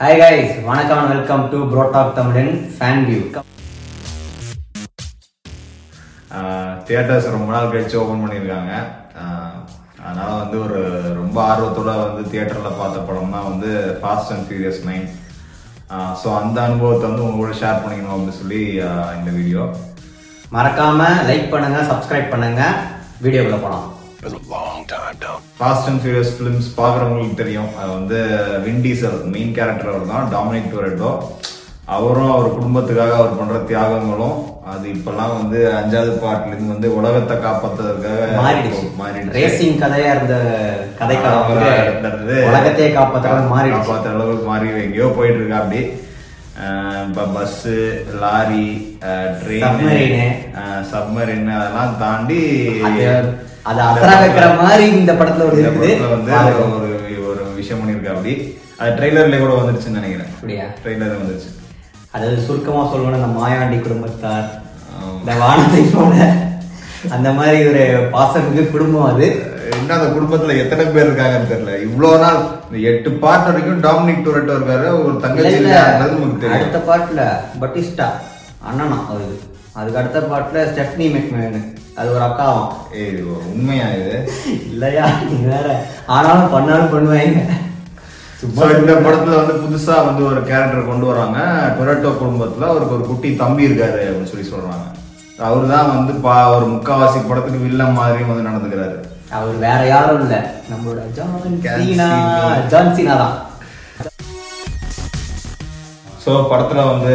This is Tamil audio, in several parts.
ஹாய் கைஸ் வணக்கம் வெல்கம் டு ப்ரோடாக் தமிழன் ஃபேன் வியூ தியேட்டர்ஸ் ரொம்ப நாள் கழிச்சு ஓபன் பண்ணியிருக்காங்க. அதனால வந்து ஒரு ரொம்ப ஆர்வத்தோட வந்து தியேட்டர்ல பார்த்த படம்னா வந்து fast and furious nine so அந்த அனுபவத்தை வந்து உங்க கூட ஷேர் பண்ணிக்கணும் அப்படின்னு சொல்லி இந்த வீடியோ மறக்காம லைக் பண்ணுங்க சப்ஸ்கிரைப் பண்ணுங்க. வீடியோக்குள்ள போலாம். ஃபாஸ்ட் அண்ட் ஃபியூரியஸ் ஃபிலிம்ஸ் பார்க்குறவங்களுக்கு தெரியும். அது வந்து வின் டீசல் மெயின் கேரக்டர் அவர் தான். டாமினிக் டொரேட்டோ அவரும் அவர் குடும்பத்துக்காக அவர் பண்ற தியாகங்களும் அது இப்பெல்லாம் வந்து அஞ்சாவது பார்ட்ல இருந்து வந்து உலகத்தை காப்பாத்துறதுக்காக மாறிடுச்சு. மாறிடுச்சு. ரேசிங் கதையா இருந்த அடுத்தது உலகத்தையே காப்பாற்ற மாறிடுச்சு. காப்பாத்துற அளவுக்கு மாறி எங்கேயோ போயிட்டு இருக்கா அப்படி இப்ப பஸ் லாரி ட்ரெயின். சப்மரின் அதெல்லாம் தாண்டி அது அது அசரா வைக்கிற மாதிரி இந்த படத்துல ஒரு வந்து. ஒரு ஒரு விஷயம் பண்ணிருக்கா அப்படி. அது ட்ரெய்லர்ல கூட வந்துருச்சுன்னு நினைக்கிறேன். அப்படியா? ட்ரெய்லர் வந்துருச்சு. அதாவது சுருக்கமா சொல்லணும் இந்த மாயாண்டி குடும்பத்தார். இந்த வானத்தை போல. அந்த மாதிரி ஒரு பாசமிகு குடும்பம் அது. இன்னும் அந்த குடும்பத்துல எத்தனை பேர் இருக்காங்கன்னு தெரியல. இவ்வளவு நாள் இந்த எட்டு பார்ட் வரைக்கும் டாமினிக் டொரேட்டோ இருக்காரு ஒரு தங்கச்சி இருக்காருன்றது நமக்கு தெரியும். அடுத்த பாட்டுல பட்டிஸ்டா அண்ணனா அவரு. அதுக்கு அடுத்த பாட்டுல ஸ்டெஃப்னி மெக்மேனு அது ஒரு அக்காவும் ஏய் உண்மையா இது? இல்லையா? வேற. ஆனாலும் பண்ணாலும் பண்ணுவாங்க. இந்த படத்துல வந்து புதுசா வந்து ஒரு கேரக்டர் கொண்டு வராங்க. டொரேட்டோ குடும்பத்துல அவருக்கு ஒரு குட்டி தம்பி இருக்காரு அப்படின்னு சொல்லி சொல்றாங்க. அவரு தான் வந்து பா ஒரு முக்காவாசி படத்துக்கு வில்லன் மாதிரியும் வந்து நடந்துக்கிறாரு. அவர் வேற யாரும் இல்ல. நம்மளோட ஜான் சீனா. ஜான் சீனா தான். ஸோ படத்துல வந்து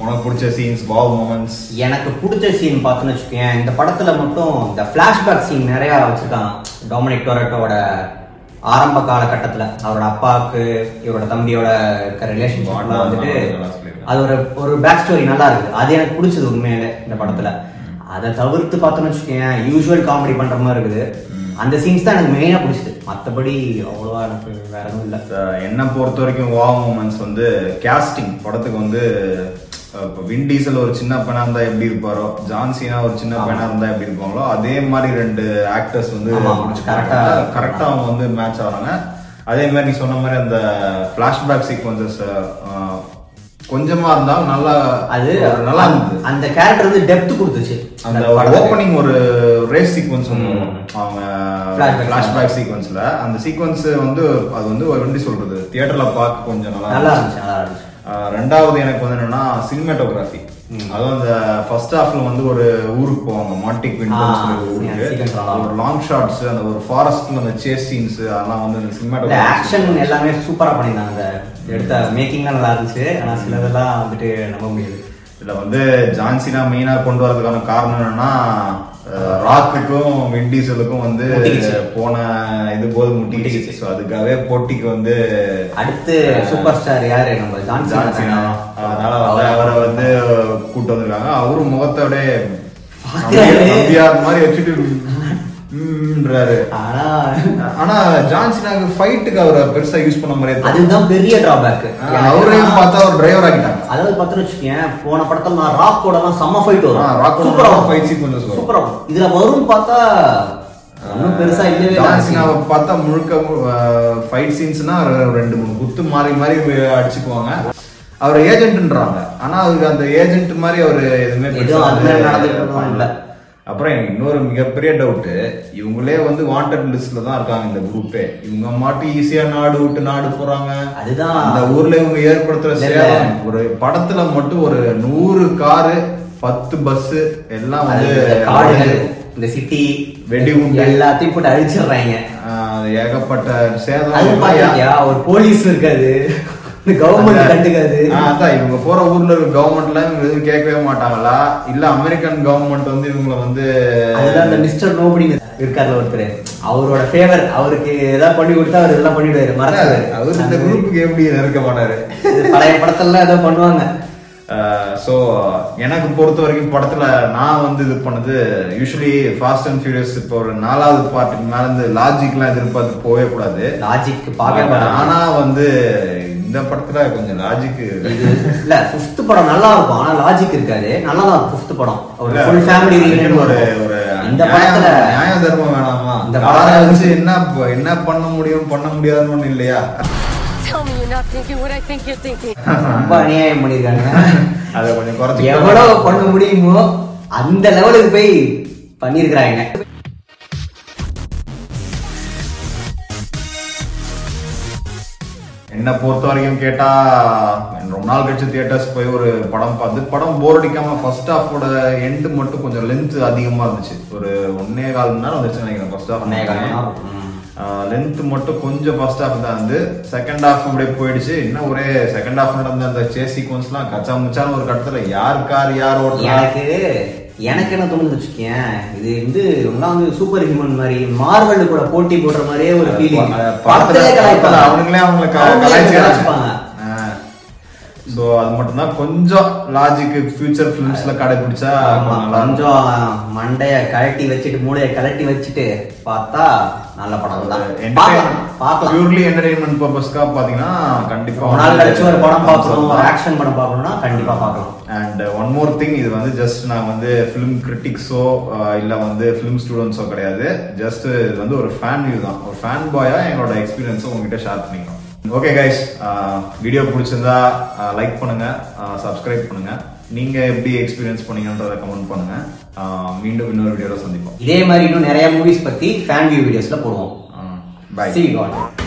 உனக்கு பிடிச்ச சீன்ஸ் வாவ் மூமெண்ட்ஸ் எனக்கு பிடிச்ச சீன் பார்த்தோன்னு வச்சுக்கோங்க இந்த படத்துல மட்டும் இந்த ஃபிளாஷ்பேக் சீன் நிறைய வச்சிருக்காங்க டொமினிக் டொரேட்டோட ஆரம்ப காலகட்டத்துல அவரோட அப்பாவுக்கு இவரோட தம்பியோட இருக்க ரிலேஷன்ஷிப்லாம் வந்துட்டு. அது ஒரு ஒரு பேக் ஸ்டோரி நல்லா இருக்கு. அது எனக்கு பிடிச்சது உண்மையிலே இந்த படத்துல. அதை தவிர்த்து பார்த்தோன்னு வச்சுக்கோங்க யூஸ்வல் காமெடி பண்ற மாதிரி இருக்குது. அந்த சீன்ஸ் தான் எனக்கு மெயினா பிடிச்சது. மத்தபடி அவ்வளோவா எனக்கு வேற எதுவும் இல்லை. என்னை பொறுத்த வரைக்கும் வாவ் மூமெண்ட்ஸ் வந்து கேஸ்டிங் படத்துக்கு வந்து இப்போ வின் டீசல் ஒரு சின்ன பையனா இருந்தா எப்படி இருப்பாரோ ஜான்சினா ஒரு சின்ன பையனா இருந்தா எப்படி இருப்பாங்களோ அதே மாதிரி ரெண்டு ஆக்டர்ஸ் வந்து கரெக்டா கரெக்டா அவங்க வந்து மேட்ச் ஆகிறாங்க அதே மாதிரி நீ சொன்ன மாதிரி அந்த ஃபிளாஷ்பேக் சீக்வன்சஸ் கொஞ்சமா இருந்தாலும் நல்லா அது ஒரு நல்லா இருந்தது. அந்த கேரக்டர் வந்து டெப்த் கொடுத்துச்சு. அந்த. ஓப்பனிங் ஒரு ரேஸ் சீக்வன்ஸ் ஒன்று அவங்க Flashback. ஃபிளாஷ்பேக் சீக்வன்ஸ்ல அந்த சீக்வன்ஸ் வந்து அது வந்து எப்படி சொல்றது? தியேட்டர்ல பார்க்க கொஞ்சம் நல்லா நல்லா இருந்துச்சு. ரெண்டாவது எனக்கு வந்து என்னன்னா சினிமாட்டோகிராஃபி அதுவும் அந்த ஃபர்ஸ்ட் ஹாஃப்ல வந்து ஒரு ஊருக்கு போவாங்க. மாட்டிக் ஒரு ஊருக்கு. ஒரு லாங் ஷாட்ஸ் அந்த ஒரு ஃபாரஸ்ட்ல அந்த சேஸ் சீன்ஸ் அதெல்லாம் வந்து அந்த சினிமாட்டோகிராஃபி ஆக்ஷன் எல்லாமே சூப்பரா பண்ணியிருந்தாங்க. எடுத்த மேக்கிங்லாம் நல்லா இருந்துச்சு. ஆனா சிலதெல்லாம் வந்துட்டு நம்ப முடியாது இதுல வந்து ஜான்சினா மெயினா கொண்டு வரதுக்கான காரணம் என்னன்னா ராக்குக்கும் விண்டீசலுக்கும் வந்து. போன இது போது முட்டிக்கிச்சு. ஸோ அதுக்காகவே போட்டிக்கு வந்து அடுத்து சூப்பர் ஸ்டார் யாரு? நம்ம ஜான்சன் அதனால அவரை வந்து கூட்டு வந்திருக்காங்க. அவரும் முகத்தோட மாதிரி வச்சுட்டு. ஆனா ஆனா ஜான்சினாக்கு ஃபைட்டுக்கு அவரை பெருசா யூஸ் பண்ண தெரியல. அதுதான் பெரிய டிராபேக் அவரையும் பார்த்தா ஒரு டிரைவர் ஆகிட்டாங்க அதாவது பார்த்தோன்னு வச்சுக்கேன் போன படத்துல நான் ராக்கோட எல்லாம் செம்ம ஃபைட் வரும் ராக்கோட சூப்பரா sequences வரும். சூப்பரா இதுல வரும் பார்த்தா ஒன்றும் பெருசா இல்லவே இல்லை. ஜான்சினாவை பார்த்தா முழுக்க ஃபைட் சீன்ஸ்னா ரெண்டு மூணு குத்து மாறி மாறி அடிச்சுக்குவாங்க. அவர் ஏஜென்ட்ன்றாங்க ஆனா அவருக்கு அந்த ஏஜென்ட் மாதிரி அவர் எதுவுமே நடந்துக்கிறதும் இல்ல. அப்புறம் எனக்கு இன்னொரு மிகப்பெரிய டவுட் இவங்களே வந்து வாண்டட் லிஸ்ட்ல தான் இருக்காங்க இந்த குரூப்பே இவங்க மாட்டு ஈஸியா நாடு விட்டு நாடு போறாங்க. அதுதான். அந்த ஊர்ல இவங்க ஏற்படுத்துற ஒரு படத்துல மட்டும் ஒரு நூறு காரு பத்து பஸ் எல்லாம் வந்து இந்த சிட்டி வெடிகுண்டு. எல்லாத்தையும் போட்டு அழிச்சிடுறாங்க. ஏகப்பட்ட சேதம். ஒரு போலீஸ் இருக்காது. இந்த கவர்மெண்ட் கண்டுக்காது. அதான் இவங்க போற ஊர்ல இருக்க கவர்மெண்ட்ல இவங்க எதுவும் கேட்கவே மாட்டாங்களா? இல்ல அமெரிக்கன் கவர்மெண்ட் வந்து இவங்கள வந்து அதுதான் அந்த மிஸ்டர் நோபடி இருக்கார்ல ஒருத்தர். அவரோட ஃபேவர் அவருக்கு ஏதாவது பண்ணி கொடுத்தா அவர் இதெல்லாம் பண்ணிடுவாரு மறந்துடுவாரு. அவர் இந்த குரூப்புக்கு எப்படி இருக்க மாட்டாரு? பழைய படத்துல ஏதோ பண்ணுவாங்க. ஸோ எனக்கு பொறுத்த வரைக்கும் படத்துல நான் வந்து இது பண்ணது யூஸ்வலி ஃபாஸ்ட் அண்ட் ஃபியூரியஸ் இப்போ ஒரு நாலாவது பார்ட்டுக்கு மேல இருந்து லாஜிக்லாம் எதிர்பார்த்து போகவே கூடாது. லாஜிக் பார்க்க மாட்டாங்க. ஆனா வந்து இந்த படத்துல கொஞ்சம் லாஜிக் இது இல்ல ஃபிஃப்த் படம் நல்லா இருக்கும் ஆனா லாஜிக் இருக்காது. நல்லா தான் இருக்கும் ஃபிஃப்த் படம். ஒரு ஃபுல் ஃபேமிலி அதுக்குன்னு ஒரு ஒரு இந்த படத்துல நியாய தர்மம் வேணாமா? இந்த காரை வச்சு என்ன என்ன பண்ண முடியும் பண்ண முடியாதுன்னு ஒண்ணு இல்லையா. ரொம்ப அநியாயம் பண்ணிருக்காங்க. அதை கொஞ்சம் குறைச்சி எவ்வளவு பண்ண முடியுமோ அந்த லெவலுக்கு போய் பண்ணிருக்கிறாங்க. என்ன பொறுத்த வரைக்கும் கேட்டா ரொம்ப நாள் கழிச்சு தியேட்டர்ஸ் போய் ஒரு படம் பார்த்து படம் போர் அடிக்காம ஃபர்ஸ்ட் ஹாஃபோட எண்டு மட்டும் கொஞ்சம் லென்த் அதிகமா இருந்துச்சு. ஒரு ஒன்னே கால் மணி நேரம் வந்துச்சு நினைக்கிறேன் ஃபர்ஸ்ட் ஹாஃப். லென்த் மட்டும். கொஞ்சம் ஃபர்ஸ்ட் ஹாஃப் தான் வந்து செகண்ட் ஹாஃப் அப்படியே போயிடுச்சு. இன்னும் ஒரே செகண்ட் ஹாஃப் நடந்த அந்த சேஸ் சீக்வன்ஸ்லாம் கச்சா முச்சான ஒரு கட்டத்துல யார் கார் யார் ஓட்டுறா எனக்கு என்ன தோணுது வச்சுக்கேன் இது வந்து எல்லாம் வந்து சூப்பர் ஹியூமன் மாதிரி மார்வல் கூட போட்டி போடுற மாதிரியே ஒரு ஃபீலிங் படத்துல படத்துல அவனுங்களே அவங்களை க- சோ அது மட்டும் தான் கொஞ்சம் லாஜிக் ஃபியூச்சர் ஃபிலிம்ஸ்ல கடைபிடிச்சா கொஞ்சம் மண்டைய கழட்டி வச்சுட்டு மூளைய கழட்டி வச்சுட்டு பார்த்தா நல்ல படம் தான். பார்க்கலாம் பியூர்லி என்டர்டைன்மெண்ட் பர்பஸ்க்கா பாத்தீங்கன்னா கண்டிப்பா ரொம்ப நாள் கழிச்சு ஒரு படம் பார்க்கணும் ஒரு ஆக்ஷன் படம் பார்க்கணும்னா கண்டிப்பா பார்க்கலாம். அண்ட் ஒன் மோர் திங் இது வந்து ஜஸ்ட் நான் வந்து ஃபிலிம் கிரிட்டிக்ஸோ இல்ல வந்து ஃபிலிம் ஸ்டூடெண்ட்ஸோ கிடையாது. ஜஸ்ட் இது வந்து ஒரு ஃபேன் வியூ தான். ஒரு ஃபேன் பாயா எங்களோட எக்ஸ்பீரியன்ஸை உங்ககிட்ட ஷேர் பண்ணிக்கிறோம் ஓகே கைஸ் வீடியோ பிடிச்சிருந்தா லைக் பண்ணுங்க சப்ஸ்கிரைப் பண்ணுங்க. நீங்க எப்படி எக்ஸ்பீரியன்ஸ் பண்ணீங்கன்றத கமெண்ட் பண்ணுங்க. ஆஹ் மீண்டும் இன்னொரு வீடியோல சந்திப்போம். இதே மாதிரி இன்னும் நிறைய மூவிஸ் பத்தி ஃபேன் வியூ வீடியோஸ்ல போடுவோம். See you all.